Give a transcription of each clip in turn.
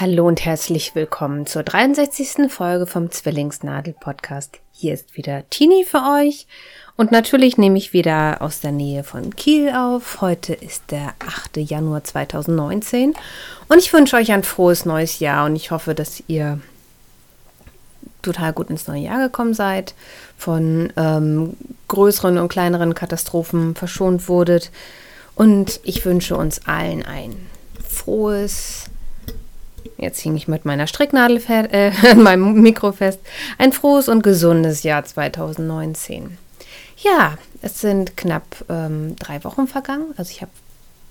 Hallo und herzlich willkommen zur 63. Folge vom Zwillingsnadel Podcast. Hier ist wieder Tini für euch und natürlich nehme ich wieder aus der Nähe von Kiel auf. Heute ist der 8. Januar 2019 und ich wünsche euch ein frohes neues Jahr und ich hoffe, dass ihr total gut ins neue Jahr gekommen seid, von ähm, größeren und kleineren Katastrophen verschont wurdet und ich wünsche uns allen ein frohes Jetzt hing ich mit meiner Stricknadel äh, an meinem Mikro fest. Ein frohes und gesundes Jahr 2019. Ja, es sind knapp ähm, drei Wochen vergangen. Also ich habe,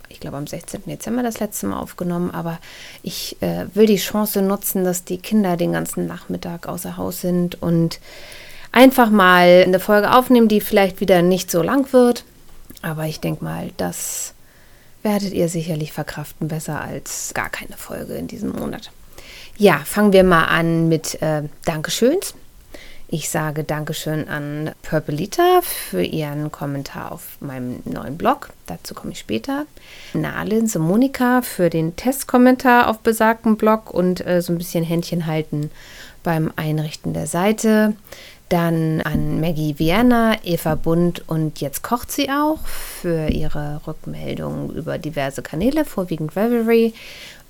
ich glaube, am 16. Dezember das letzte Mal aufgenommen. Aber ich äh, will die Chance nutzen, dass die Kinder den ganzen Nachmittag außer Haus sind und einfach mal eine Folge aufnehmen, die vielleicht wieder nicht so lang wird. Aber ich denke mal, dass werdet ihr sicherlich verkraften, besser als gar keine Folge in diesem Monat. Ja, fangen wir mal an mit äh, Dankeschöns. Ich sage Dankeschön an Purpelita für ihren Kommentar auf meinem neuen Blog. Dazu komme ich später. Nalin Monika für den Testkommentar auf besagtem Blog und äh, so ein bisschen Händchen halten beim Einrichten der Seite. Dann an Maggie Vienna, Eva Bund und jetzt kocht sie auch für ihre Rückmeldung über diverse Kanäle, vorwiegend Revelry.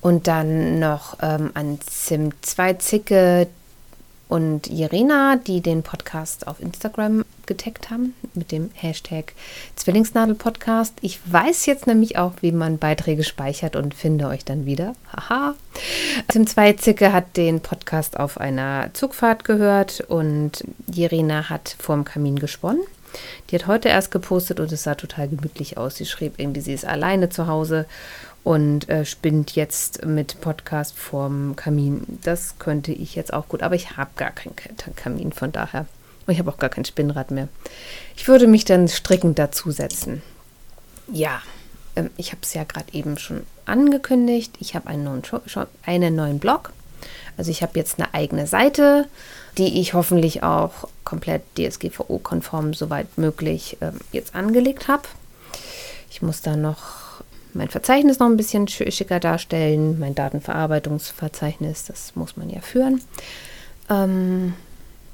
Und dann noch ähm, an Sim 2 Zicke, und Irina, die den Podcast auf Instagram getaggt haben mit dem Hashtag Zwillingsnadel-Podcast. Ich weiß jetzt nämlich auch, wie man Beiträge speichert und finde euch dann wieder. Haha. Tim Zweizicke hat den Podcast auf einer Zugfahrt gehört und Irina hat vorm Kamin gesponnen. Die hat heute erst gepostet und es sah total gemütlich aus. Sie schrieb irgendwie, sie ist alleine zu Hause und äh, spinnt jetzt mit Podcast vorm Kamin. Das könnte ich jetzt auch gut, aber ich habe gar keinen Kamin, von daher. Und ich habe auch gar kein Spinnrad mehr. Ich würde mich dann strickend dazusetzen. Ja, ähm, ich habe es ja gerade eben schon angekündigt. Ich habe einen einen neuen Blog. Also ich habe jetzt eine eigene Seite, die ich hoffentlich auch komplett DSGVO-konform soweit möglich ähm, jetzt angelegt habe. Ich muss da noch mein Verzeichnis noch ein bisschen schicker darstellen, mein Datenverarbeitungsverzeichnis, das muss man ja führen. Ähm,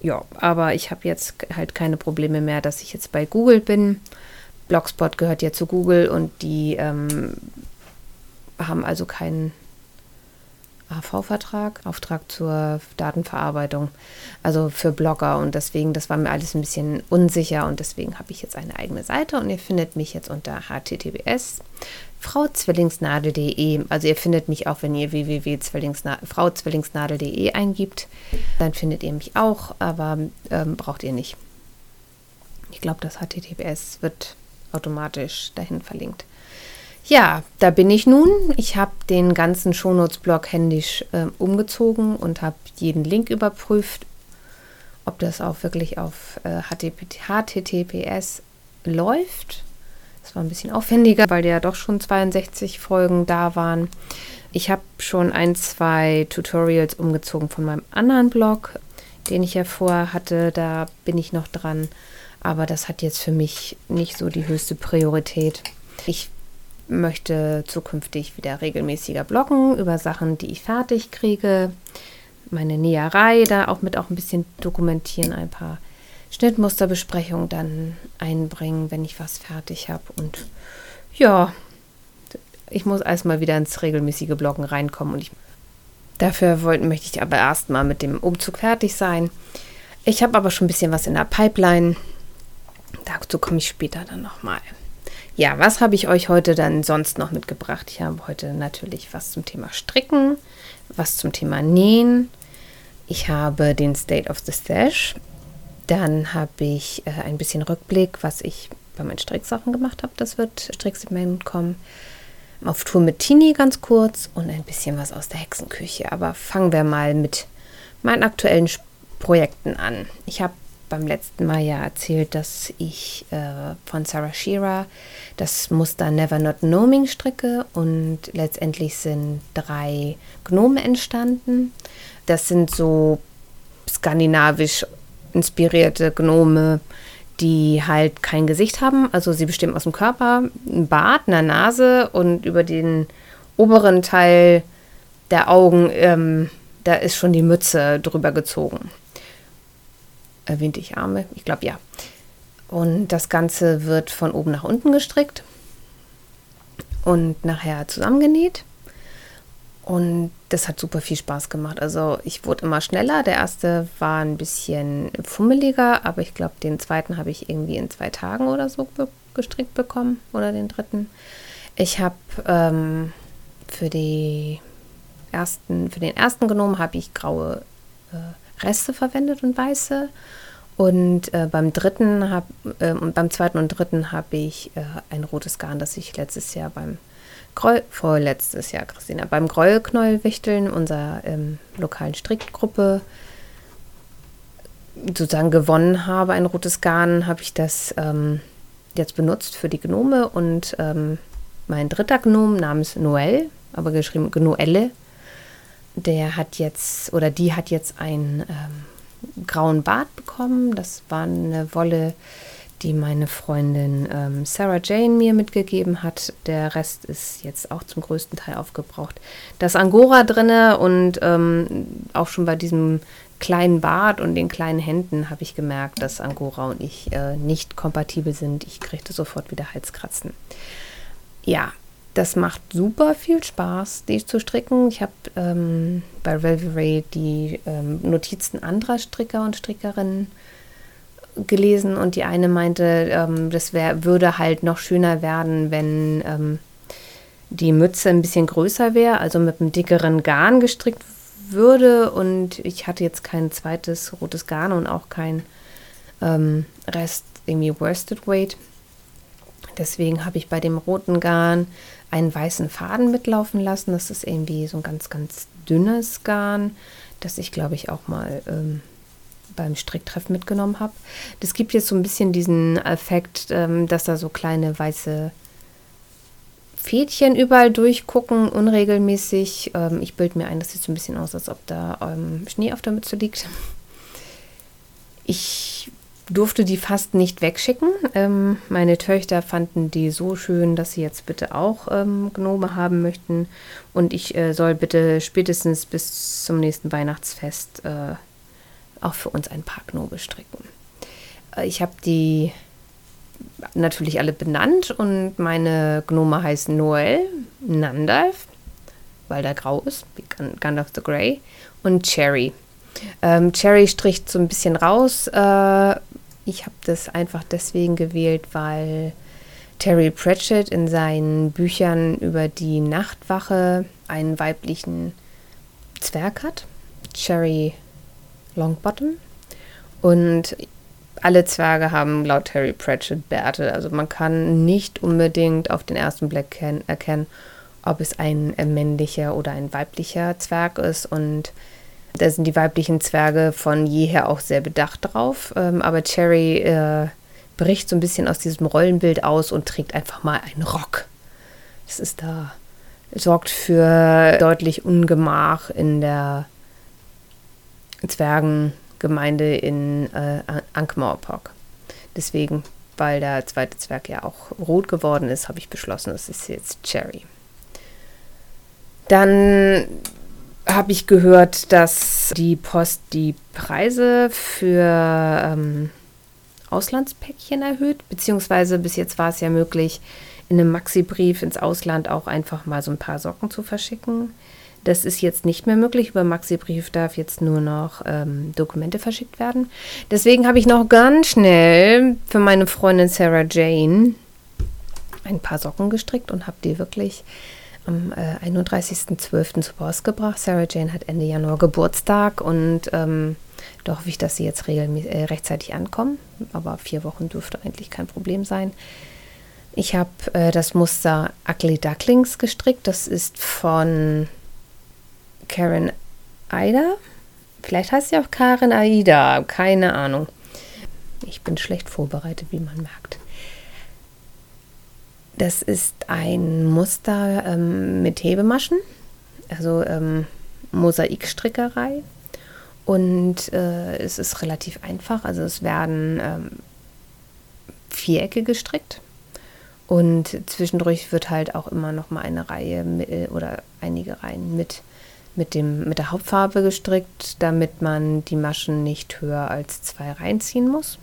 ja, aber ich habe jetzt halt keine Probleme mehr, dass ich jetzt bei Google bin. Blogspot gehört ja zu Google und die ähm, haben also keinen AV-Vertrag, Auftrag zur Datenverarbeitung, also für Blogger und deswegen, das war mir alles ein bisschen unsicher und deswegen habe ich jetzt eine eigene Seite und ihr findet mich jetzt unter https frauzwillingsnadel.de. Also ihr findet mich auch, wenn ihr www.frauzwillingsnadel.de eingibt, dann findet ihr mich auch, aber ähm, braucht ihr nicht. Ich glaube, das HTTPS wird automatisch dahin verlinkt. Ja, da bin ich nun. Ich habe den ganzen Shownotes-Blog händisch äh, umgezogen und habe jeden Link überprüft, ob das auch wirklich auf äh, HTTPS läuft. Das war ein bisschen aufwendiger, weil ja doch schon 62 Folgen da waren. Ich habe schon ein, zwei Tutorials umgezogen von meinem anderen Blog, den ich ja vorher hatte. Da bin ich noch dran. Aber das hat jetzt für mich nicht so die höchste Priorität. Ich möchte zukünftig wieder regelmäßiger bloggen über Sachen, die ich fertig kriege. Meine Näherei da auch mit auch ein bisschen dokumentieren, ein paar Schnittmusterbesprechungen dann einbringen, wenn ich was fertig habe. Und ja, ich muss erstmal wieder ins regelmäßige Bloggen reinkommen und ich Dafür wollte, möchte ich aber erstmal mit dem Umzug fertig sein. Ich habe aber schon ein bisschen was in der Pipeline. Dazu komme ich später dann nochmal. Ja, was habe ich euch heute dann sonst noch mitgebracht? Ich habe heute natürlich was zum Thema Stricken, was zum Thema Nähen. Ich habe den State of the Stash. Dann habe ich äh, ein bisschen Rückblick, was ich bei meinen Stricksachen gemacht habe. Das wird Stricksegment kommen. Auf Tour mit Tini ganz kurz und ein bisschen was aus der Hexenküche. Aber fangen wir mal mit meinen aktuellen Projekten an. Ich habe beim letzten Mal ja erzählt, dass ich äh, von Sarah Shearer das Muster Never Not Gnoming stricke und letztendlich sind drei Gnome entstanden. Das sind so skandinavisch inspirierte Gnome, die halt kein Gesicht haben. Also sie bestimmen aus dem Körper, ein Bart, einer Nase und über den oberen Teil der Augen, ähm, da ist schon die Mütze drüber gezogen. Erwähnte ich Arme? Ich glaube ja. Und das Ganze wird von oben nach unten gestrickt und nachher zusammengenäht. Und das hat super viel Spaß gemacht. Also ich wurde immer schneller. Der erste war ein bisschen fummeliger, aber ich glaube, den zweiten habe ich irgendwie in zwei Tagen oder so gestrickt bekommen. Oder den dritten. Ich habe ähm, für, die ersten, für den ersten genommen, habe ich graue äh, Reste verwendet und weiße. Und äh, beim dritten hab, äh, beim zweiten und dritten habe ich äh, ein rotes Garn, das ich letztes Jahr beim Gräu vorletztes Jahr, Christina, beim Gräuelknäuelwichteln unserer ähm, lokalen Strickgruppe sozusagen gewonnen habe, ein rotes Garn, habe ich das ähm, jetzt benutzt für die Gnome und ähm, mein dritter Gnome namens Noel, aber geschrieben Gnoelle, der hat jetzt oder die hat jetzt einen ähm, grauen Bart bekommen. Das war eine Wolle, die meine Freundin ähm, Sarah Jane mir mitgegeben hat. Der Rest ist jetzt auch zum größten Teil aufgebraucht. Das Angora drinne und ähm, auch schon bei diesem kleinen Bart und den kleinen Händen habe ich gemerkt, dass Angora und ich äh, nicht kompatibel sind. Ich kriegte sofort wieder Halskratzen. Ja, das macht super viel Spaß, die zu stricken. Ich habe ähm, bei Ravelry die ähm, Notizen anderer Stricker und Strickerinnen gelesen und die eine meinte, ähm, das wär, würde halt noch schöner werden, wenn ähm, die Mütze ein bisschen größer wäre, also mit einem dickeren Garn gestrickt würde. Und ich hatte jetzt kein zweites rotes Garn und auch kein ähm, Rest irgendwie Worsted Weight. Deswegen habe ich bei dem roten Garn einen weißen Faden mitlaufen lassen. Das ist irgendwie so ein ganz, ganz dünnes Garn, das ich glaube ich auch mal ähm, beim Stricktreff mitgenommen habe. Das gibt jetzt so ein bisschen diesen Effekt, ähm, dass da so kleine weiße Fädchen überall durchgucken, unregelmäßig. Ähm, ich bilde mir ein, das sieht so ein bisschen aus, als ob da ähm, Schnee auf der Mütze liegt. Ich durfte die fast nicht wegschicken. Ähm, meine Töchter fanden die so schön, dass sie jetzt bitte auch ähm, Gnome haben möchten. Und ich äh, soll bitte spätestens bis zum nächsten Weihnachtsfest äh, auch für uns ein paar Gnome stricken. Äh, ich habe die natürlich alle benannt und meine Gnome heißen Noel, Nandalf, weil der grau ist, wie Gandalf the Grey, und Cherry. Ähm, Cherry stricht so ein bisschen raus. Äh, ich habe das einfach deswegen gewählt, weil Terry Pratchett in seinen Büchern über die Nachtwache einen weiblichen Zwerg hat, Cherry Longbottom. Und alle Zwerge haben laut Terry Pratchett Bärte. Also man kann nicht unbedingt auf den ersten Blick erkennen, ob es ein männlicher oder ein weiblicher Zwerg ist. Und da sind die weiblichen Zwerge von jeher auch sehr bedacht drauf. Ähm, aber Cherry äh, bricht so ein bisschen aus diesem Rollenbild aus und trägt einfach mal einen Rock. Das ist da, sorgt für deutlich Ungemach in der Zwergengemeinde in äh, Ankh-Morpork. Deswegen, weil der zweite Zwerg ja auch rot geworden ist, habe ich beschlossen, das ist jetzt Cherry. Dann habe ich gehört, dass die Post die Preise für ähm, Auslandspäckchen erhöht, beziehungsweise bis jetzt war es ja möglich, in einem Maxi-Brief ins Ausland auch einfach mal so ein paar Socken zu verschicken. Das ist jetzt nicht mehr möglich. Über Maxi-Brief darf jetzt nur noch ähm, Dokumente verschickt werden. Deswegen habe ich noch ganz schnell für meine Freundin Sarah Jane ein paar Socken gestrickt und habe die wirklich am äh, 31.12. zur Post gebracht. Sarah Jane hat Ende Januar Geburtstag und ähm, da hoffe ich, dass sie jetzt äh, rechtzeitig ankommen. Aber vier Wochen dürfte eigentlich kein Problem sein. Ich habe äh, das Muster Ugly Ducklings gestrickt. Das ist von Karen Aida. Vielleicht heißt sie auch Karen Aida, keine Ahnung. Ich bin schlecht vorbereitet, wie man merkt. Das ist ein Muster ähm, mit Hebemaschen, also ähm, Mosaikstrickerei. Und äh, es ist relativ einfach. Also es werden ähm, Vierecke gestrickt. Und zwischendurch wird halt auch immer noch mal eine Reihe mit, oder einige Reihen mit mit, dem, mit der Hauptfarbe gestrickt, damit man die Maschen nicht höher als zwei reinziehen muss.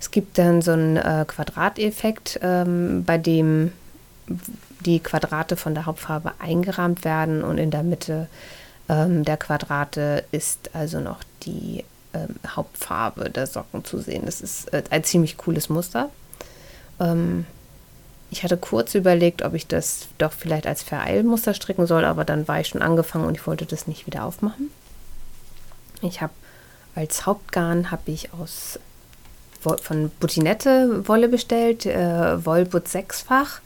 Es gibt dann so einen äh, Quadrateffekt, ähm, bei dem die Quadrate von der Hauptfarbe eingerahmt werden und in der Mitte ähm, der Quadrate ist also noch die ähm, Hauptfarbe der Socken zu sehen. Das ist äh, ein ziemlich cooles Muster. Ähm, ich hatte kurz überlegt, ob ich das doch vielleicht als Vereilmuster stricken soll, aber dann war ich schon angefangen und ich wollte das nicht wieder aufmachen. Ich habe als Hauptgarn habe ich aus von Butinette Wolle bestellt, äh, Wollbut sechsfach.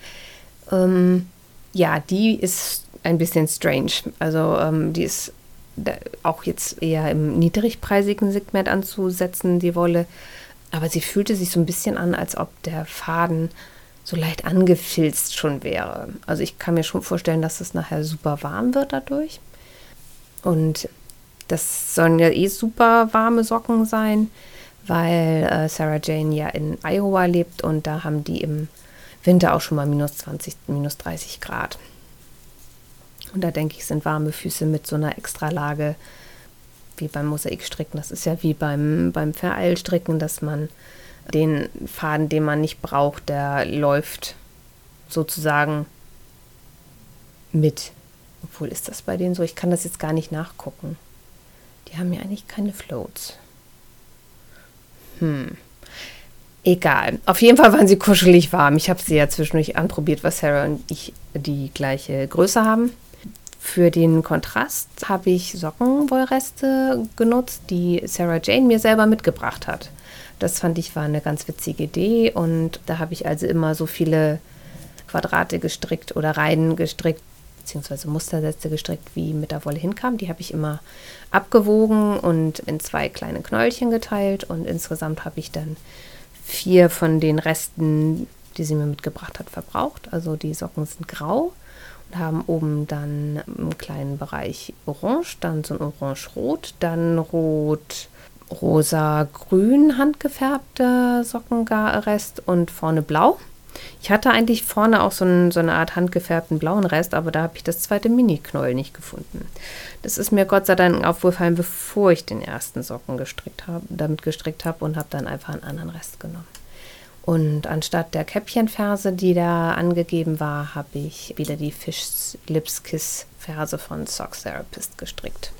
Ähm, ja, die ist ein bisschen strange. Also ähm, die ist auch jetzt eher im niedrigpreisigen Segment anzusetzen, die Wolle. Aber sie fühlte sich so ein bisschen an, als ob der Faden so leicht angefilzt schon wäre. Also ich kann mir schon vorstellen, dass es nachher super warm wird dadurch. Und das sollen ja eh super warme Socken sein, weil äh, Sarah Jane ja in Iowa lebt und da haben die im Winter auch schon mal minus 20, minus 30 Grad. Und da denke ich, sind warme Füße mit so einer Extralage wie beim Mosaikstricken. Das ist ja wie beim, beim Vereilstricken, dass man den Faden, den man nicht braucht, der läuft sozusagen mit. Obwohl ist das bei denen so? Ich kann das jetzt gar nicht nachgucken. Die haben ja eigentlich keine Floats. Hm. Egal. Auf jeden Fall waren sie kuschelig warm. Ich habe sie ja zwischendurch anprobiert, was Sarah und ich die gleiche Größe haben. Für den Kontrast habe ich Sockenwollreste genutzt, die Sarah Jane mir selber mitgebracht hat. Das fand ich war eine ganz witzige Idee und da habe ich also immer so viele Quadrate gestrickt oder Reihen gestrickt, beziehungsweise Mustersätze gestrickt, wie mit der Wolle hinkam. Die habe ich immer abgewogen und in zwei kleine Knäulchen geteilt und insgesamt habe ich dann vier von den Resten, die sie mir mitgebracht hat, verbraucht. Also die Socken sind grau und haben oben dann einen kleinen Bereich orange, dann so ein orange-rot, dann rot rosa-grün handgefärbter Sockenrest und vorne blau. Ich hatte eigentlich vorne auch so, ein, so, eine Art handgefärbten blauen Rest, aber da habe ich das zweite Mini-Knäuel nicht gefunden. Das ist mir Gott sei Dank aufgefallen, bevor ich den ersten Socken gestrickt habe, damit gestrickt habe und habe dann einfach einen anderen Rest genommen. Und anstatt der Käppchenferse, die da angegeben war, habe ich wieder die Fish Lips Kiss Ferse von Sock Therapist gestrickt.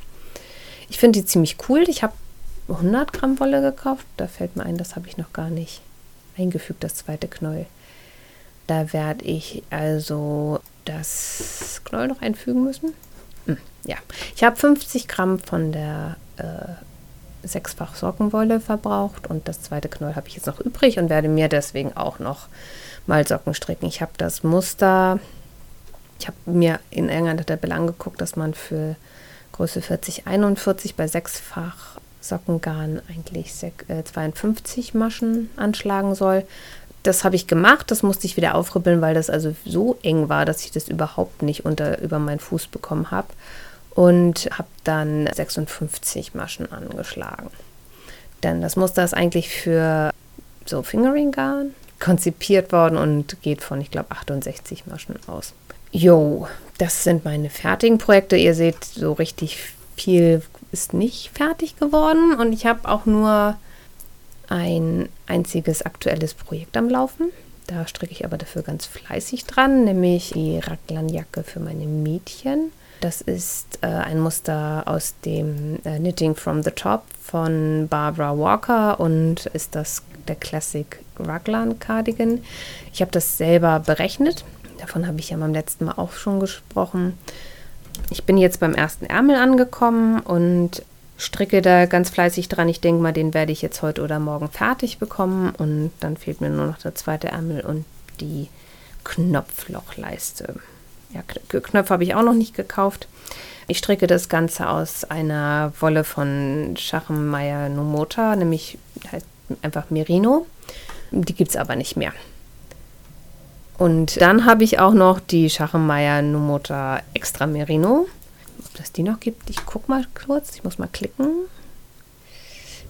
Ich finde die ziemlich cool. Ich habe 100 Gramm Wolle gekauft. Da fällt mir ein, das habe ich noch gar nicht eingefügt, das zweite Knäuel. Da werde ich also das Knäuel noch einfügen müssen. Hm, ja, ich habe 50 Gramm von der äh, sechsfach Sockenwolle verbraucht und das zweite Knäuel habe ich jetzt noch übrig und werde mir deswegen auch noch mal Socken stricken. Ich habe das Muster, ich habe mir in irgendeiner Tabelle angeguckt, dass man für Größe 40, 41 bei sechsfach Sockengarn eigentlich 52 äh, Maschen anschlagen soll. Das habe ich gemacht, das musste ich wieder aufribbeln, weil das also so eng war, dass ich das überhaupt nicht unter, über meinen Fuß bekommen habe. Und habe dann 56 Maschen angeschlagen. Denn das Muster ist eigentlich für so Fingering-Garn konzipiert worden und geht von, ich glaube, 68 Maschen aus. Jo, das sind meine fertigen Projekte. Ihr seht, so richtig viel ist nicht fertig geworden und ich habe auch nur ein einziges aktuelles Projekt am Laufen. Da stricke ich aber dafür ganz fleißig dran, nämlich die Raglan-Jacke für meine Mädchen. Das ist äh, ein Muster aus dem äh, Knitting from the Top von Barbara Walker und ist das der Classic Raglan Cardigan. Ich habe das selber berechnet. Davon habe ich ja beim letzten Mal auch schon gesprochen. Ich bin jetzt beim ersten Ärmel angekommen und stricke da ganz fleißig dran. Ich denke mal, den werde ich jetzt heute oder morgen fertig bekommen. Und dann fehlt mir nur noch der zweite Ärmel und die Knopflochleiste. Ja, Knöpfe habe ich auch noch nicht gekauft. Ich stricke das Ganze aus einer Wolle von Schachenmeier Nomota, nämlich heißt einfach Merino. Die gibt es aber nicht mehr. Und dann habe ich auch noch die Schachenmeier Numota Extra Merino. Ob das die noch gibt, ich gucke mal kurz. Ich muss mal klicken.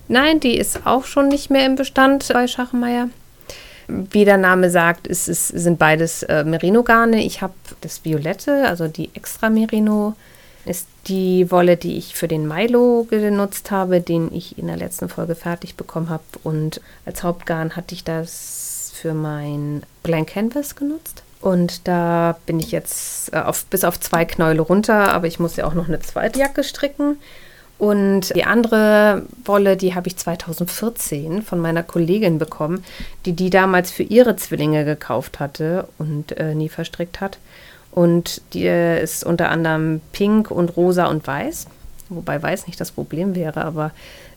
Nein, die ist auch schon nicht mehr im Bestand bei Schachenmeier. Wie der Name sagt, ist, ist, sind beides äh, Merino-Garne. Ich habe das Violette, also die Extra Merino ist die Wolle, die ich für den Milo genutzt habe, den ich in der letzten Folge fertig bekommen habe. Und als Hauptgarn hatte ich das für mein Blank Canvas genutzt. Und da bin ich jetzt äh, auf, bis auf zwei Knäule runter, aber ich muss ja auch noch eine zweite Jacke stricken. Und die andere Wolle, die habe ich 2014 von meiner Kollegin bekommen, die die damals für ihre Zwillinge gekauft hatte und äh, nie verstrickt hat. Und die ist unter anderem pink und rosa und weiß. Wobei weiß nicht das Problem wäre, aber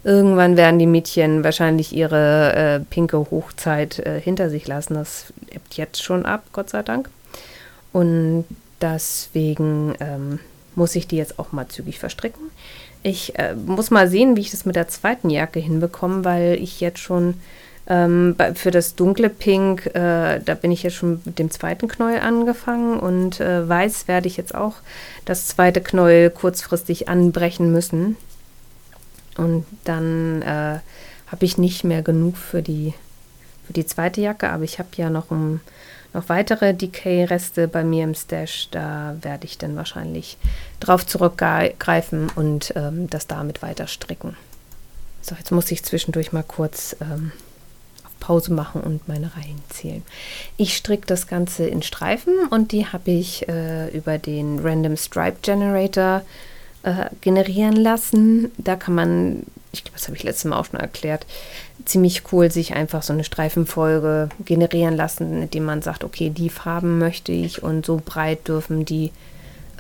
irgendwann werden die Mädchen wahrscheinlich ihre äh, pinke Hochzeit äh, hinter sich lassen. Das ebbt jetzt schon ab, Gott sei Dank. Und deswegen ähm, muss ich die jetzt auch mal zügig verstricken. Ich äh, muss mal sehen, wie ich das mit der zweiten Jacke hinbekomme, weil ich jetzt schon ähm, für das dunkle Pink, äh, da bin ich jetzt schon mit dem zweiten Knäuel angefangen und äh, weiß werde ich jetzt auch das zweite Knäuel kurzfristig anbrechen müssen. Und dann äh, habe ich nicht mehr genug für die, für die zweite Jacke, aber ich habe ja noch, um, noch weitere Decay-Reste bei mir im Stash. Da werde ich dann wahrscheinlich drauf zurückgreifen und ähm, das damit weiter stricken. So, jetzt muss ich zwischendurch mal kurz ähm, Pause machen und meine Reihen zählen. Ich stricke das Ganze in Streifen und die habe ich äh, über den Random Stripe Generator äh, generieren lassen. Da kann man, ich glaube, das habe ich letztes Mal auch schon erklärt, ziemlich cool sich einfach so eine Streifenfolge generieren lassen, indem man sagt, okay, die Farben möchte ich und so breit dürfen die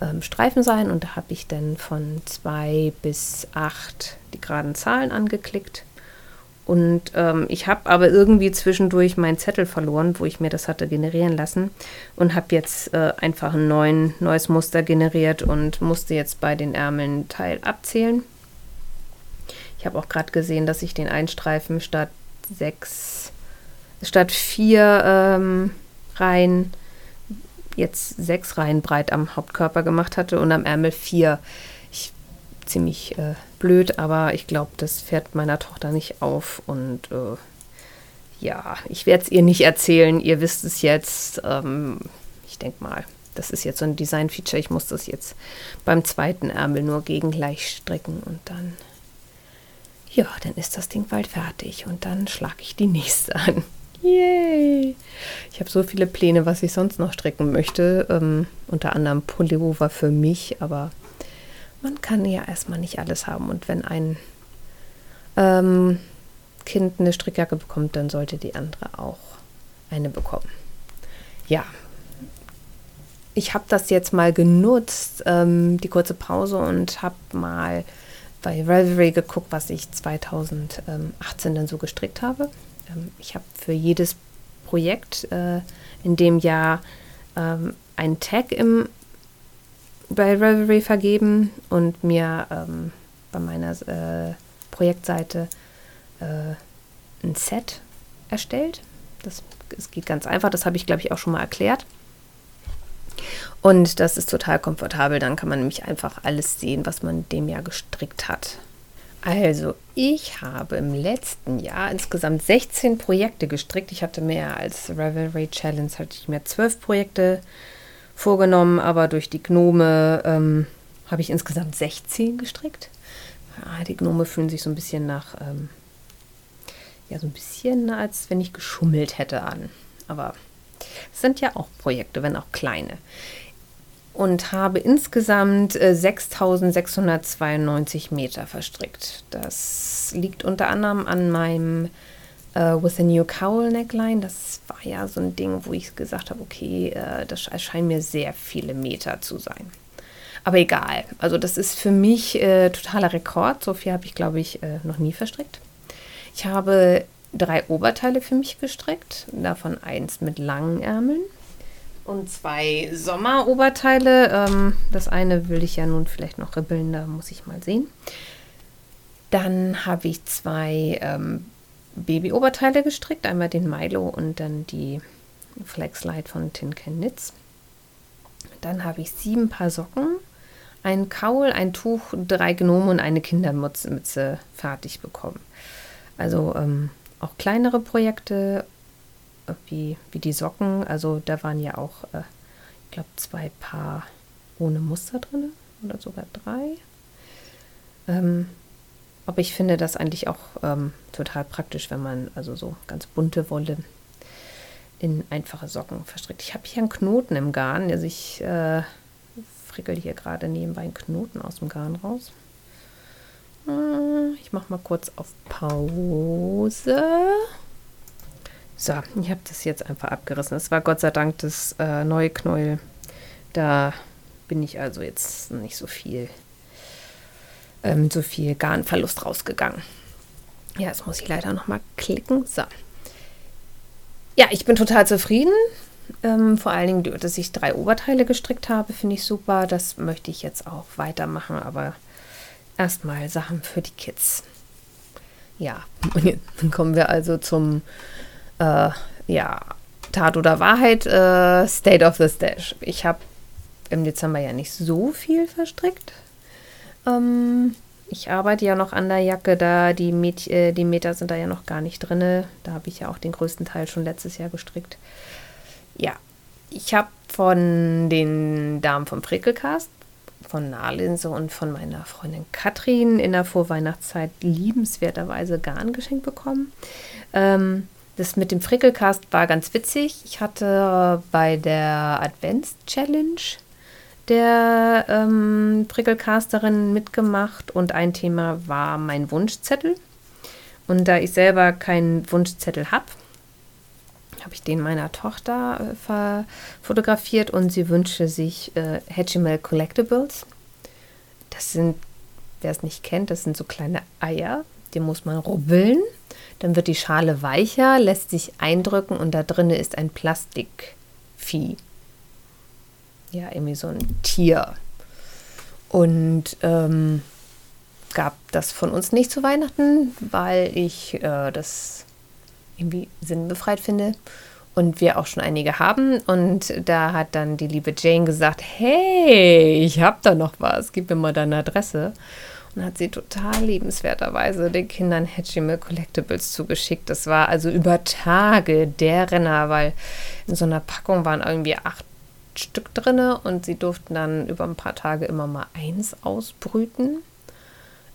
ähm, Streifen sein. Und da habe ich dann von zwei bis acht die geraden Zahlen angeklickt und ähm, ich habe aber irgendwie zwischendurch meinen Zettel verloren, wo ich mir das hatte generieren lassen. Und habe jetzt äh, einfach ein neuen, neues Muster generiert und musste jetzt bei den Ärmeln Teil abzählen. Ich habe auch gerade gesehen, dass ich den Einstreifen statt sechs, statt vier ähm, Reihen jetzt sechs Reihen breit am Hauptkörper gemacht hatte und am Ärmel vier ziemlich äh, blöd, aber ich glaube, das fährt meiner Tochter nicht auf und äh, ja, ich werde es ihr nicht erzählen. Ihr wisst es jetzt. Ähm, ich denke mal, das ist jetzt so ein Design-Feature. Ich muss das jetzt beim zweiten Ärmel nur gegen gleich stricken und dann, ja, dann ist das Ding bald fertig und dann schlage ich die nächste an. Yay! Ich habe so viele Pläne, was ich sonst noch stricken möchte. Ähm, unter anderem Pullover für mich, aber man kann ja erstmal nicht alles haben. Und wenn ein ähm, Kind eine Strickjacke bekommt, dann sollte die andere auch eine bekommen. Ja, ich habe das jetzt mal genutzt, ähm, die kurze Pause, und habe mal bei Ravelry geguckt, was ich 2018 dann so gestrickt habe. Ähm, ich habe für jedes Projekt äh, in dem Jahr ähm, einen Tag im bei Revelry vergeben und mir ähm, bei meiner äh, Projektseite äh, ein Set erstellt. Das, das geht ganz einfach, das habe ich glaube ich auch schon mal erklärt. Und das ist total komfortabel, dann kann man nämlich einfach alles sehen, was man dem Jahr gestrickt hat. Also, ich habe im letzten Jahr insgesamt 16 Projekte gestrickt. Ich hatte mehr als Revelry Challenge, hatte ich mir 12 Projekte vorgenommen, aber durch die Gnome ähm, habe ich insgesamt 16 gestrickt. Ja, die Gnome fühlen sich so ein bisschen nach, ähm, ja, so ein bisschen als wenn ich geschummelt hätte an. Aber es sind ja auch Projekte, wenn auch kleine. Und habe insgesamt äh, 6692 Meter verstrickt. Das liegt unter anderem an meinem äh, With a New Cowl Neckline. Das war ja so ein Ding, wo ich gesagt habe, okay, äh, das erscheinen mir sehr viele Meter zu sein. Aber egal. Also das ist für mich äh, totaler Rekord. So viel habe ich, glaube ich, noch nie verstrickt. Ich habe drei Oberteile für mich gestrickt. Davon eins mit langen Ärmeln und zwei Sommeroberteile. Ähm, das eine will ich ja nun vielleicht noch ribbeln, da muss ich mal sehen. Dann habe ich zwei ähm, Babyoberteile gestrickt. Einmal den Milo und dann die Flexlight von Tin Can Knits. Dann habe ich sieben Paar Socken, ein Kaul, ein Tuch, drei Gnome und eine Kindermütze fertig bekommen. Also ähm, auch kleinere Projekte äh, wie, wie die Socken. Also da waren ja auch, äh, ich glaube, zwei Paar ohne Muster drin. oder sogar drei. Ähm, aber ich finde das eigentlich auch ähm, total praktisch, wenn man also so ganz bunte Wolle in einfache Socken verstrickt. Ich habe hier einen Knoten im Garn. Also ich äh, frickel hier gerade nebenbei einen Knoten aus dem Garn raus. Äh, ich mache mal kurz auf Pause. So, ich habe das jetzt einfach abgerissen. Es war Gott sei Dank das äh, neue Knäuel. Da bin ich also jetzt nicht so viel, ähm, so viel Garnverlust rausgegangen. Ja, jetzt muss ich leider noch mal klicken. So. Ja, ich bin total zufrieden. Ähm, vor allen Dingen, dass ich drei Oberteile gestrickt habe, finde ich super. Das möchte ich jetzt auch weitermachen, aber erstmal Sachen für die Kids. Ja, und jetzt kommen wir also zum äh, ja, Tat oder Wahrheit, äh, State of the Stash. Ich habe im Dezember ja nicht so viel verstrickt. Ähm, ich arbeite ja noch an der Jacke, da die, Met äh, die Meter sind da ja noch gar nicht drin. Da habe ich ja auch den größten Teil schon letztes Jahr gestrickt. Ja, ich habe von den Damen vom Frickelcast, von Nahlinse und von meiner Freundin Katrin in der Vorweihnachtszeit liebenswerterweise Garn geschenkt bekommen. Ähm, das mit dem Frickelcast war ganz witzig. Ich hatte bei der Advents Challenge der ähm, Prickelcasterin mitgemacht und ein Thema war mein Wunschzettel. Und da ich selber keinen Wunschzettel habe, habe ich den meiner Tochter äh, fotografiert und sie wünschte sich äh, Hatchimal Collectibles. Das sind, wer es nicht kennt, das sind so kleine Eier, die muss man rubbeln. Dann wird die Schale weicher, lässt sich eindrücken und da drin ist ein Plastikvieh ja, irgendwie so ein Tier. Und ähm, gab das von uns nicht zu Weihnachten, weil ich äh, das irgendwie sinnbefreit finde und wir auch schon einige haben. Und da hat dann die liebe Jane gesagt, hey, ich habe da noch was, gib mir mal deine Adresse. Und hat sie total liebenswerterweise den Kindern Hatchimal Collectibles zugeschickt. Das war also über Tage der Renner, weil in so einer Packung waren irgendwie acht Stück drin und sie durften dann über ein paar Tage immer mal eins ausbrüten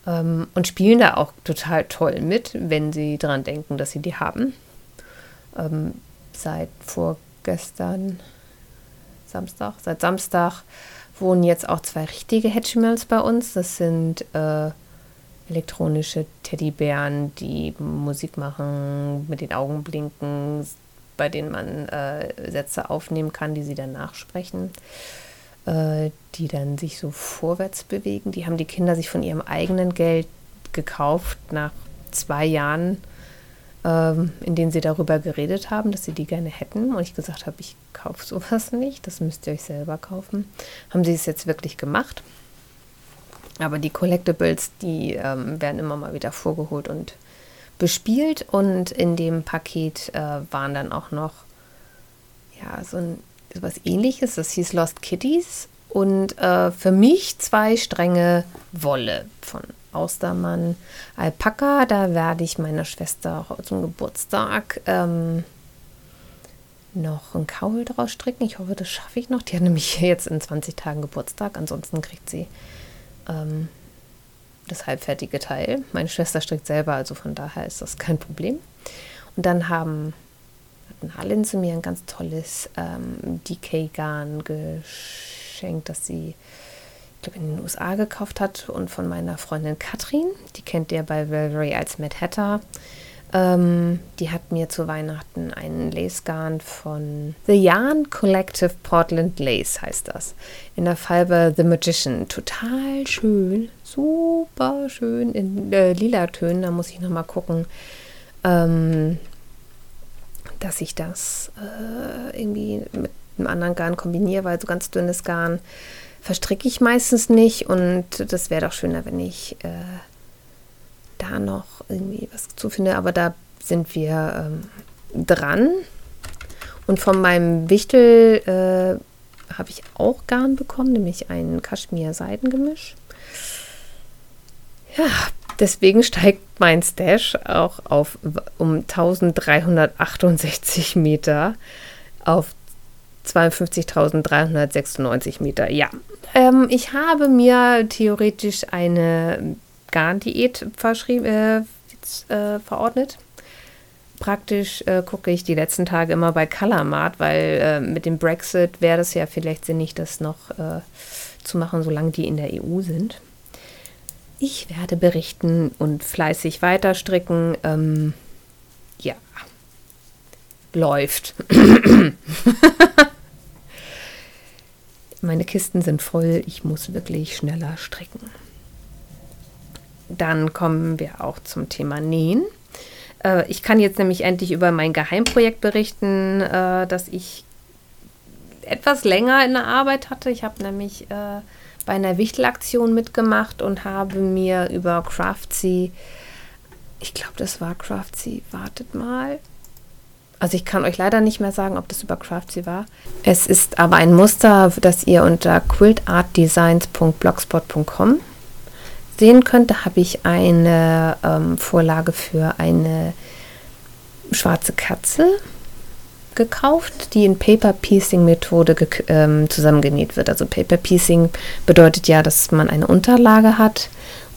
ähm, und spielen da auch total toll mit, wenn sie daran denken, dass sie die haben. Ähm, seit vorgestern, Samstag, seit Samstag wohnen jetzt auch zwei richtige Hatchimals bei uns. Das sind äh, elektronische Teddybären, die Musik machen, mit den Augen blinken, bei denen man äh, Sätze aufnehmen kann, die sie dann nachsprechen, äh, die dann sich so vorwärts bewegen. Die haben die Kinder sich von ihrem eigenen Geld gekauft nach zwei Jahren, ähm, in denen sie darüber geredet haben, dass sie die gerne hätten. Und ich gesagt habe, ich kaufe sowas nicht, das müsst ihr euch selber kaufen. Haben sie es jetzt wirklich gemacht. Aber die Collectibles, die ähm, werden immer mal wieder vorgeholt und bespielt und in dem Paket äh, waren dann auch noch ja so ein was ähnliches, das hieß Lost Kitties und äh, für mich zwei Stränge Wolle von Austermann Alpaka. Da werde ich meiner Schwester zum Geburtstag ähm, noch ein Kaul draus stricken. Ich hoffe, das schaffe ich noch. Die hat nämlich jetzt in 20 Tagen Geburtstag. Ansonsten kriegt sie ähm, das halbfertige Teil. Meine Schwester strickt selber, also von daher ist das kein Problem. Und dann haben hatten Hallin zu mir ein ganz tolles ähm, DK-Garn geschenkt, das sie ich glaube, in den USA gekauft hat und von meiner Freundin Katrin. Die kennt ihr bei Velvery als Mad Hatter. Ähm, die hat mir zu Weihnachten einen Lace-Garn von The Yarn Collective Portland Lace, heißt das. In der Farbe The Magician. Total schön. Super schön. In äh, lila Tönen. Da muss ich nochmal gucken, ähm, dass ich das äh, irgendwie mit einem anderen Garn kombiniere, weil so ganz dünnes Garn verstricke ich meistens nicht. Und das wäre doch schöner, wenn ich. Äh, da noch irgendwie was zu finde, aber da sind wir ähm, dran. Und von meinem Wichtel äh, habe ich auch Garn bekommen, nämlich ein Kaschmir-Seidengemisch. Ja, deswegen steigt mein Stash auch auf um 1368 Meter auf 52.396 Meter, ja. Ähm, ich habe mir theoretisch eine Garndiät äh, äh, verordnet. Praktisch äh, gucke ich die letzten Tage immer bei Colormart, weil äh, mit dem Brexit wäre es ja vielleicht sinnig, das noch äh, zu machen, solange die in der EU sind. Ich werde berichten und fleißig weiter stricken. Ähm, ja, läuft. Meine Kisten sind voll, ich muss wirklich schneller stricken. Dann kommen wir auch zum Thema Nähen. Äh, ich kann jetzt nämlich endlich über mein Geheimprojekt berichten, äh, das ich etwas länger in der Arbeit hatte. Ich habe nämlich äh, bei einer Wichtelaktion mitgemacht und habe mir über Craftsy, ich glaube, das war Craftsy, wartet mal, also ich kann euch leider nicht mehr sagen, ob das über Craftsy war. Es ist aber ein Muster, das ihr unter quiltartdesigns.blogspot.com sehen könnt. Da habe ich eine ähm, Vorlage für eine schwarze Katze gekauft, die in Paper Piecing Methode ähm, zusammengenäht wird. Also Paper Piecing bedeutet ja, dass man eine Unterlage hat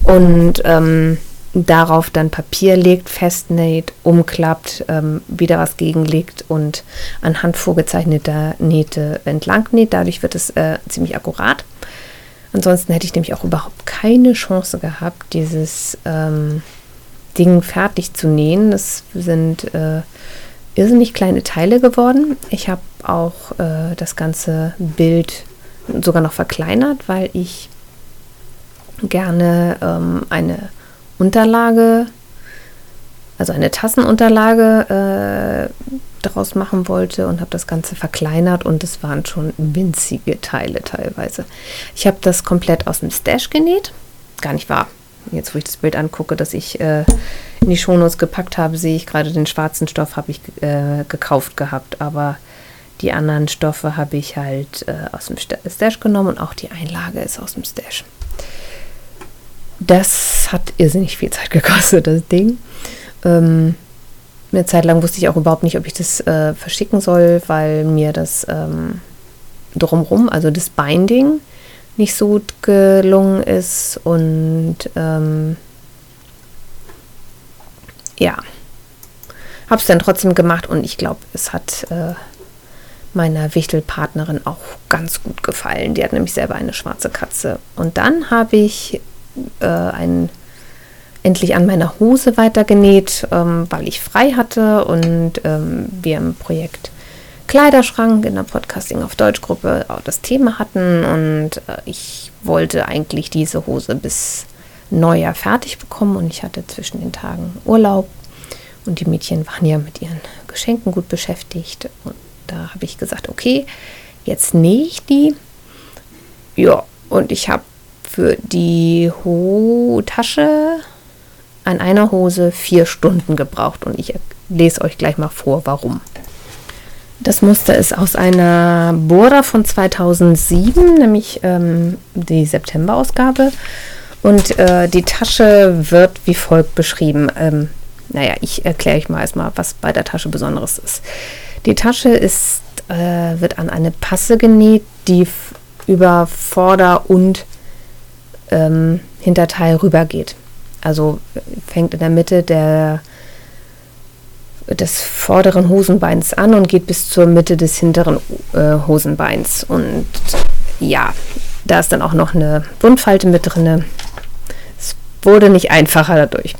und ähm, darauf dann Papier legt, festnäht, umklappt, ähm, wieder was gegenlegt und anhand vorgezeichneter Nähte entlang näht. Dadurch wird es äh, ziemlich akkurat. Ansonsten hätte ich nämlich auch überhaupt keine Chance gehabt, dieses ähm, Ding fertig zu nähen. Das sind äh, irrsinnig kleine Teile geworden. Ich habe auch äh, das ganze Bild sogar noch verkleinert, weil ich gerne ähm, eine Unterlage, also eine Tassenunterlage äh, daraus machen wollte und habe das Ganze verkleinert und es waren schon winzige Teile teilweise. Ich habe das komplett aus dem Stash genäht. Gar nicht wahr. Jetzt, wo ich das Bild angucke, das ich äh, in die Shownotes gepackt habe, sehe ich gerade den schwarzen Stoff habe ich äh, gekauft gehabt, aber die anderen Stoffe habe ich halt äh, aus dem Stash genommen und auch die Einlage ist aus dem Stash. Das hat irrsinnig viel Zeit gekostet, das Ding. Ähm, eine Zeit lang wusste ich auch überhaupt nicht, ob ich das äh, verschicken soll, weil mir das ähm, drumrum, also das Binding, nicht so gut gelungen ist. Und ähm, ja, habe es dann trotzdem gemacht und ich glaube, es hat äh, meiner Wichtelpartnerin auch ganz gut gefallen. Die hat nämlich selber eine schwarze Katze. Und dann habe ich äh, ein, endlich an meiner Hose weitergenäht, ähm, weil ich frei hatte und ähm, wir im Projekt Kleiderschrank in der Podcasting auf Deutsch Gruppe auch das Thema hatten und äh, ich wollte eigentlich diese Hose bis Neujahr fertig bekommen und ich hatte zwischen den Tagen Urlaub und die Mädchen waren ja mit ihren Geschenken gut beschäftigt und da habe ich gesagt, okay, jetzt nähe ich die. Ja, und ich habe für die Ho Tasche an einer Hose vier Stunden gebraucht und ich lese euch gleich mal vor, warum. Das Muster ist aus einer Bora von 2007, nämlich ähm, die September-Ausgabe. Und äh, die Tasche wird wie folgt beschrieben. Ähm, naja, ich erkläre euch mal erstmal, was bei der Tasche Besonderes ist. Die Tasche ist, äh, wird an eine Passe genäht, die über Vorder- und ähm, Hinterteil rübergeht. Also fängt in der Mitte der, des vorderen Hosenbeins an und geht bis zur Mitte des hinteren äh, Hosenbeins. Und ja, da ist dann auch noch eine Wundfalte mit drin. Es wurde nicht einfacher dadurch.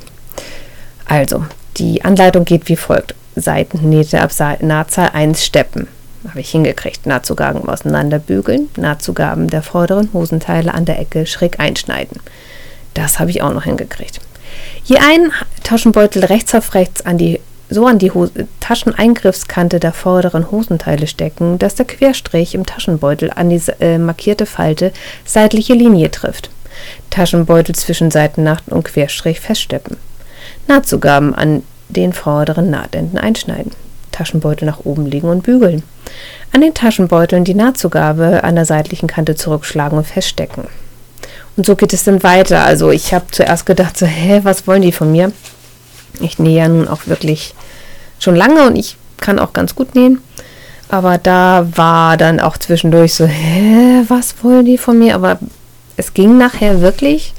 Also, die Anleitung geht wie folgt. Seitennähte ab Nahtzahl 1 steppen habe ich hingekriegt. Nahtzugaben auseinanderbügeln, Nahtzugaben der vorderen Hosenteile an der Ecke schräg einschneiden. Das habe ich auch noch hingekriegt. Je einen Taschenbeutel rechts auf rechts an die so an die Hose, Tascheneingriffskante der vorderen Hosenteile stecken, dass der Querstrich im Taschenbeutel an die äh, markierte Falte seitliche Linie trifft. Taschenbeutel zwischen Seitennaht und Querstrich feststeppen. Nahtzugaben an den vorderen Nahtenden einschneiden. Taschenbeutel nach oben legen und bügeln. An den Taschenbeuteln die Nahtzugabe an der seitlichen Kante zurückschlagen und feststecken. Und so geht es dann weiter. Also ich habe zuerst gedacht, so, hä, was wollen die von mir? Ich nähe ja nun auch wirklich schon lange und ich kann auch ganz gut nähen. Aber da war dann auch zwischendurch so, hä, was wollen die von mir? Aber es ging nachher wirklich,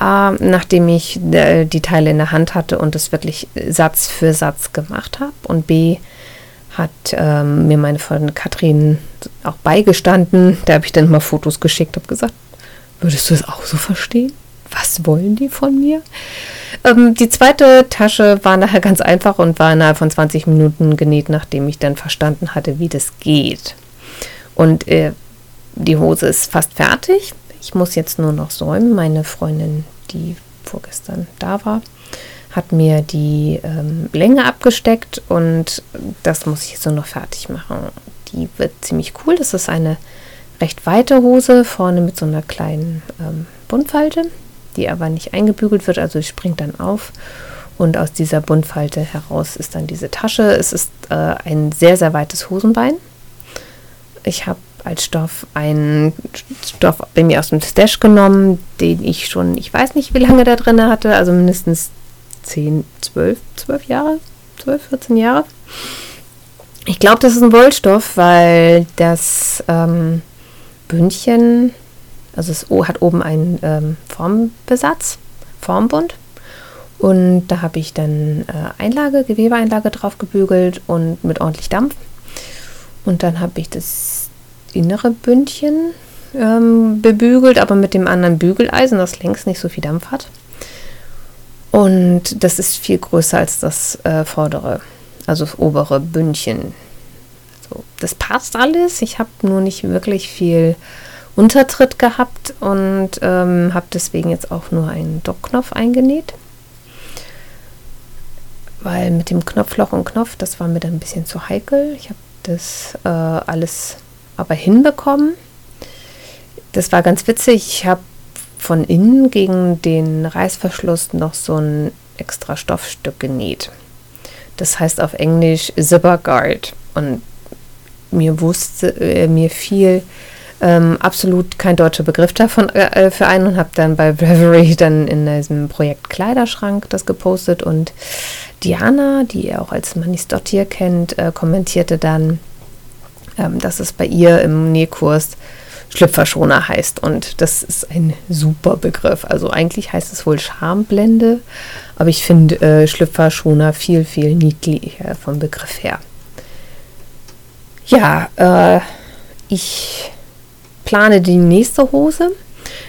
äh, nachdem ich äh, die Teile in der Hand hatte und es wirklich Satz für Satz gemacht habe. Und B hat ähm, mir meine Freundin Katrin auch beigestanden. Da habe ich dann mal Fotos geschickt, habe gesagt, würdest du es auch so verstehen? Was wollen die von mir? Ähm, die zweite Tasche war nachher ganz einfach und war innerhalb von 20 Minuten genäht, nachdem ich dann verstanden hatte, wie das geht. Und äh, die Hose ist fast fertig. Ich muss jetzt nur noch säumen. Meine Freundin, die vorgestern da war, hat mir die ähm, Länge abgesteckt und das muss ich jetzt nur noch fertig machen. Die wird ziemlich cool. Das ist eine recht weite Hose, vorne mit so einer kleinen ähm, Buntfalte die aber nicht eingebügelt wird, also springt dann auf und aus dieser Buntfalte heraus ist dann diese Tasche. Es ist äh, ein sehr, sehr weites Hosenbein. Ich habe als Stoff einen Stoff bei mir aus dem Stash genommen, den ich schon, ich weiß nicht, wie lange da drin hatte, also mindestens 10, 12, 12 Jahre, 12, 14 Jahre. Ich glaube, das ist ein Wollstoff, weil das ähm, Bündchen also es hat oben einen ähm, Formbesatz, Formbund. Und da habe ich dann äh, Einlage, Gewebeeinlage drauf gebügelt und mit ordentlich Dampf. Und dann habe ich das innere Bündchen ähm, bebügelt, aber mit dem anderen Bügeleisen, das längs nicht so viel Dampf hat. Und das ist viel größer als das äh, vordere, also das obere Bündchen. So, das passt alles. Ich habe nur nicht wirklich viel Untertritt gehabt und ähm, habe deswegen jetzt auch nur einen Dockknopf eingenäht. Weil mit dem Knopfloch und Knopf, das war mir dann ein bisschen zu heikel. Ich habe das äh, alles aber hinbekommen. Das war ganz witzig. Ich habe von innen gegen den Reißverschluss noch so ein extra Stoffstück genäht. Das heißt auf Englisch Zipper Guard. Und mir wusste, äh, mir fiel ähm, absolut kein deutscher Begriff davon äh, äh für einen und habe dann bei Bravery dann in diesem Projekt Kleiderschrank das gepostet und Diana, die ihr auch als Manis Dottier kennt, äh, kommentierte dann, ähm, dass es bei ihr im Nähkurs Schlüpferschoner heißt und das ist ein super Begriff. Also eigentlich heißt es wohl Schamblende, aber ich finde äh, Schlüpferschoner viel, viel niedlicher vom Begriff her. Ja, äh, ich plane die nächste Hose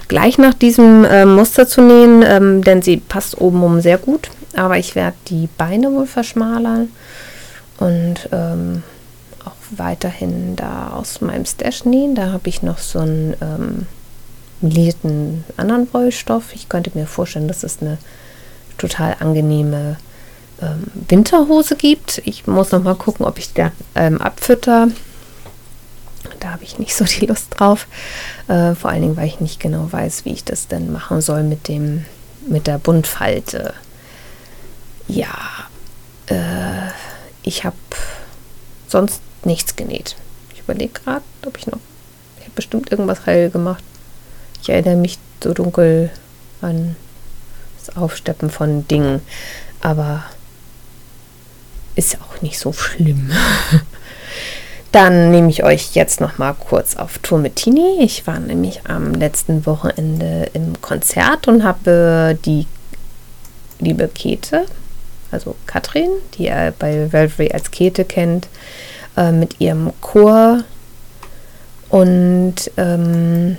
gleich nach diesem äh, Muster zu nähen, ähm, denn sie passt obenrum sehr gut. Aber ich werde die Beine wohl verschmalern und ähm, auch weiterhin da aus meinem Stash nähen. Da habe ich noch so einen ähm, milierten anderen Wollstoff. Ich könnte mir vorstellen, dass es eine total angenehme ähm, Winterhose gibt. Ich muss noch mal gucken, ob ich da ähm, abfütter da habe ich nicht so die Lust drauf. Äh, vor allen Dingen, weil ich nicht genau weiß, wie ich das denn machen soll mit dem, mit der Buntfalte. Ja, äh, ich habe sonst nichts genäht. Ich überlege gerade, ob ich noch. Ich habe bestimmt irgendwas heil gemacht. Ich erinnere mich so dunkel an das Aufsteppen von Dingen. Aber ist auch nicht so schlimm. Dann nehme ich euch jetzt noch mal kurz auf Tour mit Tini. Ich war nämlich am letzten Wochenende im Konzert und habe die liebe Käthe, also Katrin, die ihr bei Velvery als Käthe kennt, äh, mit ihrem Chor und ähm,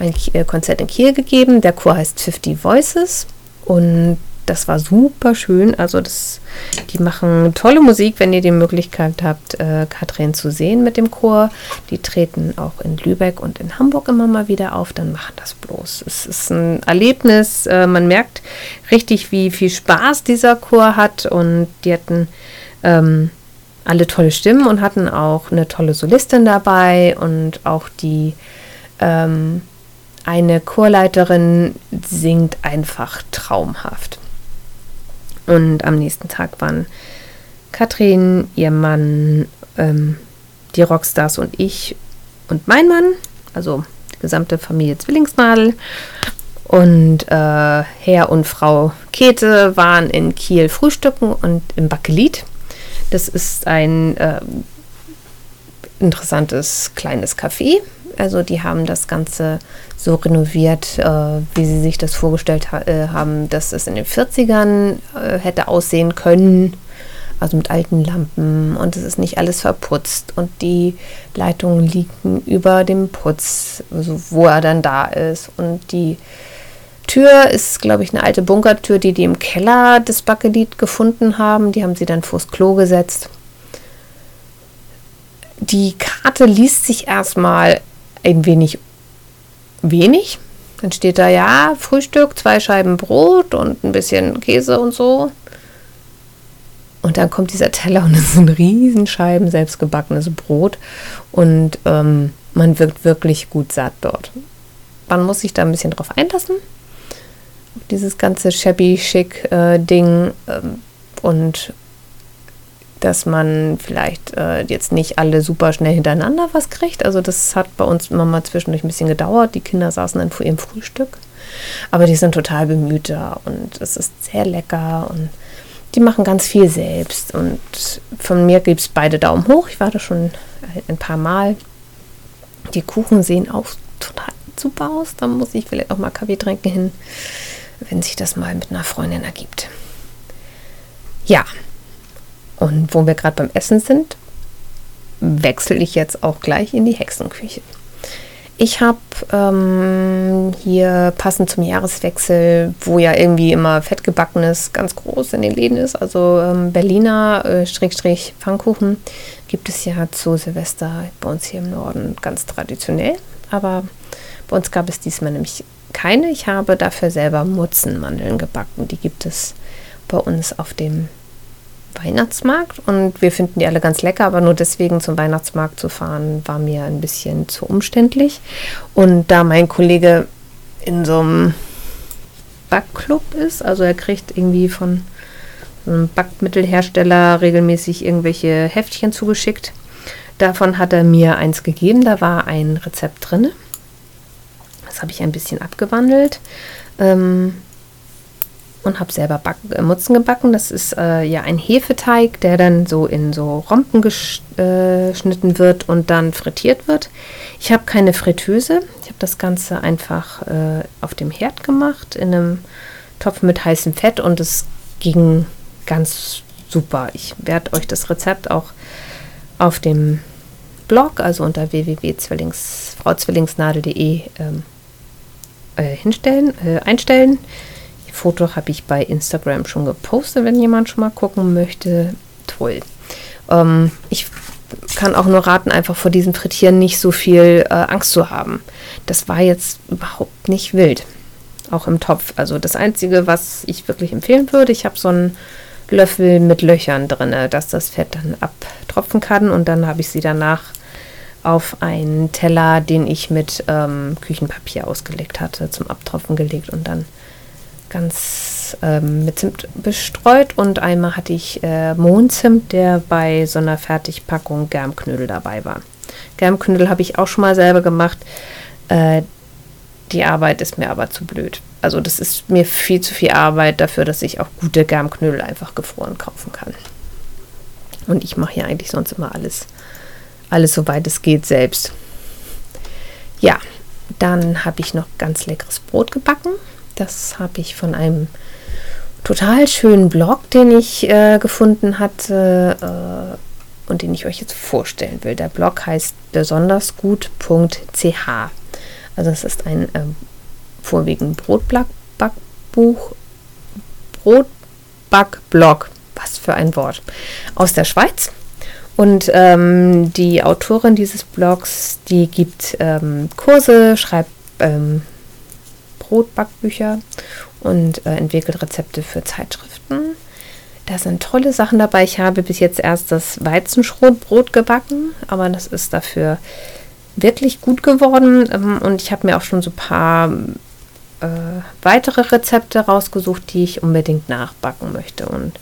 ein Konzert in Kiel gegeben. Der Chor heißt 50 Voices und das war super schön. Also das, die machen tolle Musik, wenn ihr die Möglichkeit habt, äh, Katrin zu sehen mit dem Chor. Die treten auch in Lübeck und in Hamburg immer mal wieder auf. Dann machen das bloß. Es ist ein Erlebnis. Äh, man merkt richtig, wie viel Spaß dieser Chor hat. Und die hatten ähm, alle tolle Stimmen und hatten auch eine tolle Solistin dabei und auch die ähm, eine Chorleiterin singt einfach traumhaft. Und am nächsten Tag waren Katrin, ihr Mann, ähm, die Rockstars und ich und mein Mann, also die gesamte Familie Zwillingsnadel. Und äh, Herr und Frau Käthe waren in Kiel frühstücken und im Bakelit. Das ist ein äh, interessantes kleines Café. Also die haben das Ganze so renoviert, äh, wie sie sich das vorgestellt ha äh, haben, dass es in den 40ern äh, hätte aussehen können. Also mit alten Lampen und es ist nicht alles verputzt und die Leitungen liegen über dem Putz, also wo er dann da ist. Und die Tür ist, glaube ich, eine alte Bunkertür, die die im Keller des Bakelit gefunden haben. Die haben sie dann vors Klo gesetzt. Die Karte liest sich erstmal ein wenig wenig. Dann steht da ja Frühstück, zwei Scheiben Brot und ein bisschen Käse und so. Und dann kommt dieser Teller und es sind Riesenscheiben selbstgebackenes Brot und ähm, man wirkt wirklich gut satt dort. Man muss sich da ein bisschen drauf einlassen. Dieses ganze shabby chic äh, ähm, und dass man vielleicht äh, jetzt nicht alle super schnell hintereinander was kriegt. Also das hat bei uns immer mal zwischendurch ein bisschen gedauert. Die Kinder saßen dann vor ihrem Frühstück. Aber die sind total bemüht da und es ist sehr lecker und die machen ganz viel selbst. Und von mir gibt es beide Daumen hoch. Ich war da schon ein paar Mal. Die Kuchen sehen auch total super aus. Da muss ich vielleicht auch mal Kaffee trinken hin, wenn sich das mal mit einer Freundin ergibt. Ja, und wo wir gerade beim Essen sind, wechsle ich jetzt auch gleich in die Hexenküche. Ich habe ähm, hier passend zum Jahreswechsel, wo ja irgendwie immer fettgebackenes ganz groß in den Läden ist, also ähm, Berliner äh, Strich Pfannkuchen gibt es ja zu Silvester bei uns hier im Norden ganz traditionell. Aber bei uns gab es diesmal nämlich keine. Ich habe dafür selber Mutzenmandeln gebacken. Die gibt es bei uns auf dem Weihnachtsmarkt und wir finden die alle ganz lecker, aber nur deswegen zum Weihnachtsmarkt zu fahren, war mir ein bisschen zu umständlich. Und da mein Kollege in so einem Backclub ist, also er kriegt irgendwie von einem Backmittelhersteller regelmäßig irgendwelche Heftchen zugeschickt. Davon hat er mir eins gegeben, da war ein Rezept drin. Das habe ich ein bisschen abgewandelt. Ähm, und habe selber Back äh, Mutzen gebacken. Das ist äh, ja ein Hefeteig, der dann so in so Rompen geschnitten äh, wird und dann frittiert wird. Ich habe keine Fritteuse. Ich habe das Ganze einfach äh, auf dem Herd gemacht, in einem Topf mit heißem Fett und es ging ganz super. Ich werde euch das Rezept auch auf dem Blog, also unter www.frauzwillingsnadel.de ähm, äh, hinstellen, äh, einstellen. Foto habe ich bei Instagram schon gepostet, wenn jemand schon mal gucken möchte. Toll. Ähm, ich kann auch nur raten, einfach vor diesem Frittieren nicht so viel äh, Angst zu haben. Das war jetzt überhaupt nicht wild. Auch im Topf. Also das Einzige, was ich wirklich empfehlen würde, ich habe so einen Löffel mit Löchern drin, dass das Fett dann abtropfen kann und dann habe ich sie danach auf einen Teller, den ich mit ähm, Küchenpapier ausgelegt hatte, zum Abtropfen gelegt und dann ganz ähm, mit Zimt bestreut und einmal hatte ich äh, Mohnzimt, der bei so einer Fertigpackung Germknödel dabei war. Germknödel habe ich auch schon mal selber gemacht. Äh, die Arbeit ist mir aber zu blöd. Also das ist mir viel zu viel Arbeit dafür, dass ich auch gute Germknödel einfach gefroren kaufen kann. Und ich mache ja eigentlich sonst immer alles, alles soweit es geht selbst. Ja, dann habe ich noch ganz leckeres Brot gebacken. Das habe ich von einem total schönen Blog, den ich äh, gefunden hatte äh, und den ich euch jetzt vorstellen will. Der Blog heißt besondersgut.ch. Also es ist ein äh, vorwiegend Brotbackbuch, Brotbackblog, was für ein Wort, aus der Schweiz. Und ähm, die Autorin dieses Blogs, die gibt ähm, Kurse, schreibt ähm, Brotbackbücher und äh, entwickelt Rezepte für Zeitschriften. Da sind tolle Sachen dabei. Ich habe bis jetzt erst das Weizenschrotbrot gebacken, aber das ist dafür wirklich gut geworden. Ähm, und ich habe mir auch schon so ein paar äh, weitere Rezepte rausgesucht, die ich unbedingt nachbacken möchte. Und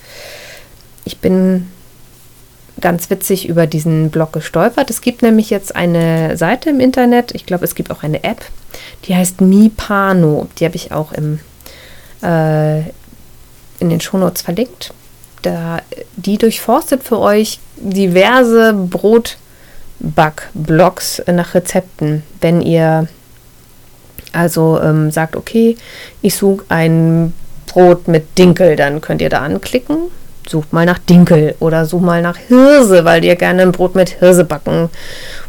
ich bin ganz witzig über diesen Blog gestolpert. Es gibt nämlich jetzt eine Seite im Internet, ich glaube, es gibt auch eine App, die heißt Mipano. Die habe ich auch im, äh, in den Shownotes verlinkt. Da, die durchforstet für euch diverse Backblogs nach Rezepten. Wenn ihr also ähm, sagt, okay, ich suche ein Brot mit Dinkel, dann könnt ihr da anklicken. Sucht mal nach Dinkel oder sucht mal nach Hirse, weil ihr gerne ein Brot mit Hirse backen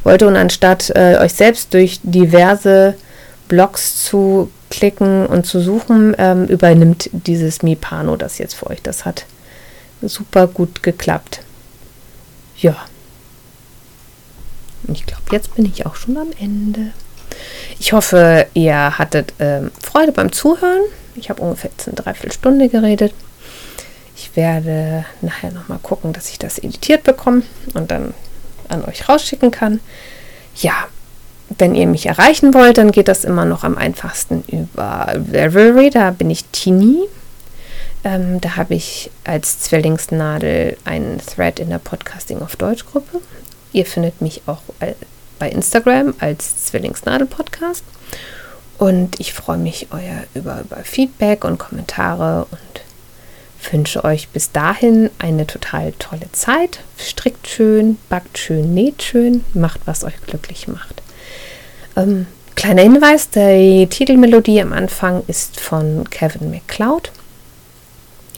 wollt. Und anstatt äh, euch selbst durch diverse Blogs zu klicken und zu suchen, ähm, übernimmt dieses Mipano das jetzt für euch. Das hat super gut geklappt. Ja. Ich glaube, jetzt bin ich auch schon am Ende. Ich hoffe, ihr hattet äh, Freude beim Zuhören. Ich habe ungefähr jetzt eine Dreiviertelstunde geredet. Werde nachher nochmal gucken, dass ich das editiert bekomme und dann an euch rausschicken kann. Ja, wenn ihr mich erreichen wollt, dann geht das immer noch am einfachsten über Revelry. Da bin ich Tini. Ähm, da habe ich als Zwillingsnadel einen Thread in der Podcasting auf Deutsch Gruppe. Ihr findet mich auch bei Instagram als Zwillingsnadel Podcast. Und ich freue mich euer, über, über Feedback und Kommentare und wünsche euch bis dahin eine total tolle Zeit. Strickt schön, backt schön, näht schön, macht, was euch glücklich macht. Ähm, kleiner Hinweis, die Titelmelodie am Anfang ist von Kevin MacLeod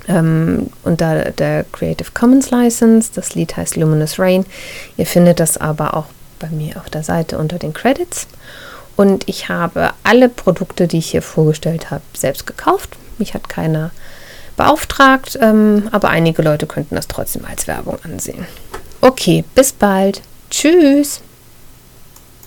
ähm, unter der Creative Commons License. Das Lied heißt Luminous Rain. Ihr findet das aber auch bei mir auf der Seite unter den Credits. Und ich habe alle Produkte, die ich hier vorgestellt habe, selbst gekauft. Mich hat keiner beauftragt, ähm, aber einige Leute könnten das trotzdem als Werbung ansehen. Okay, bis bald. Tschüss.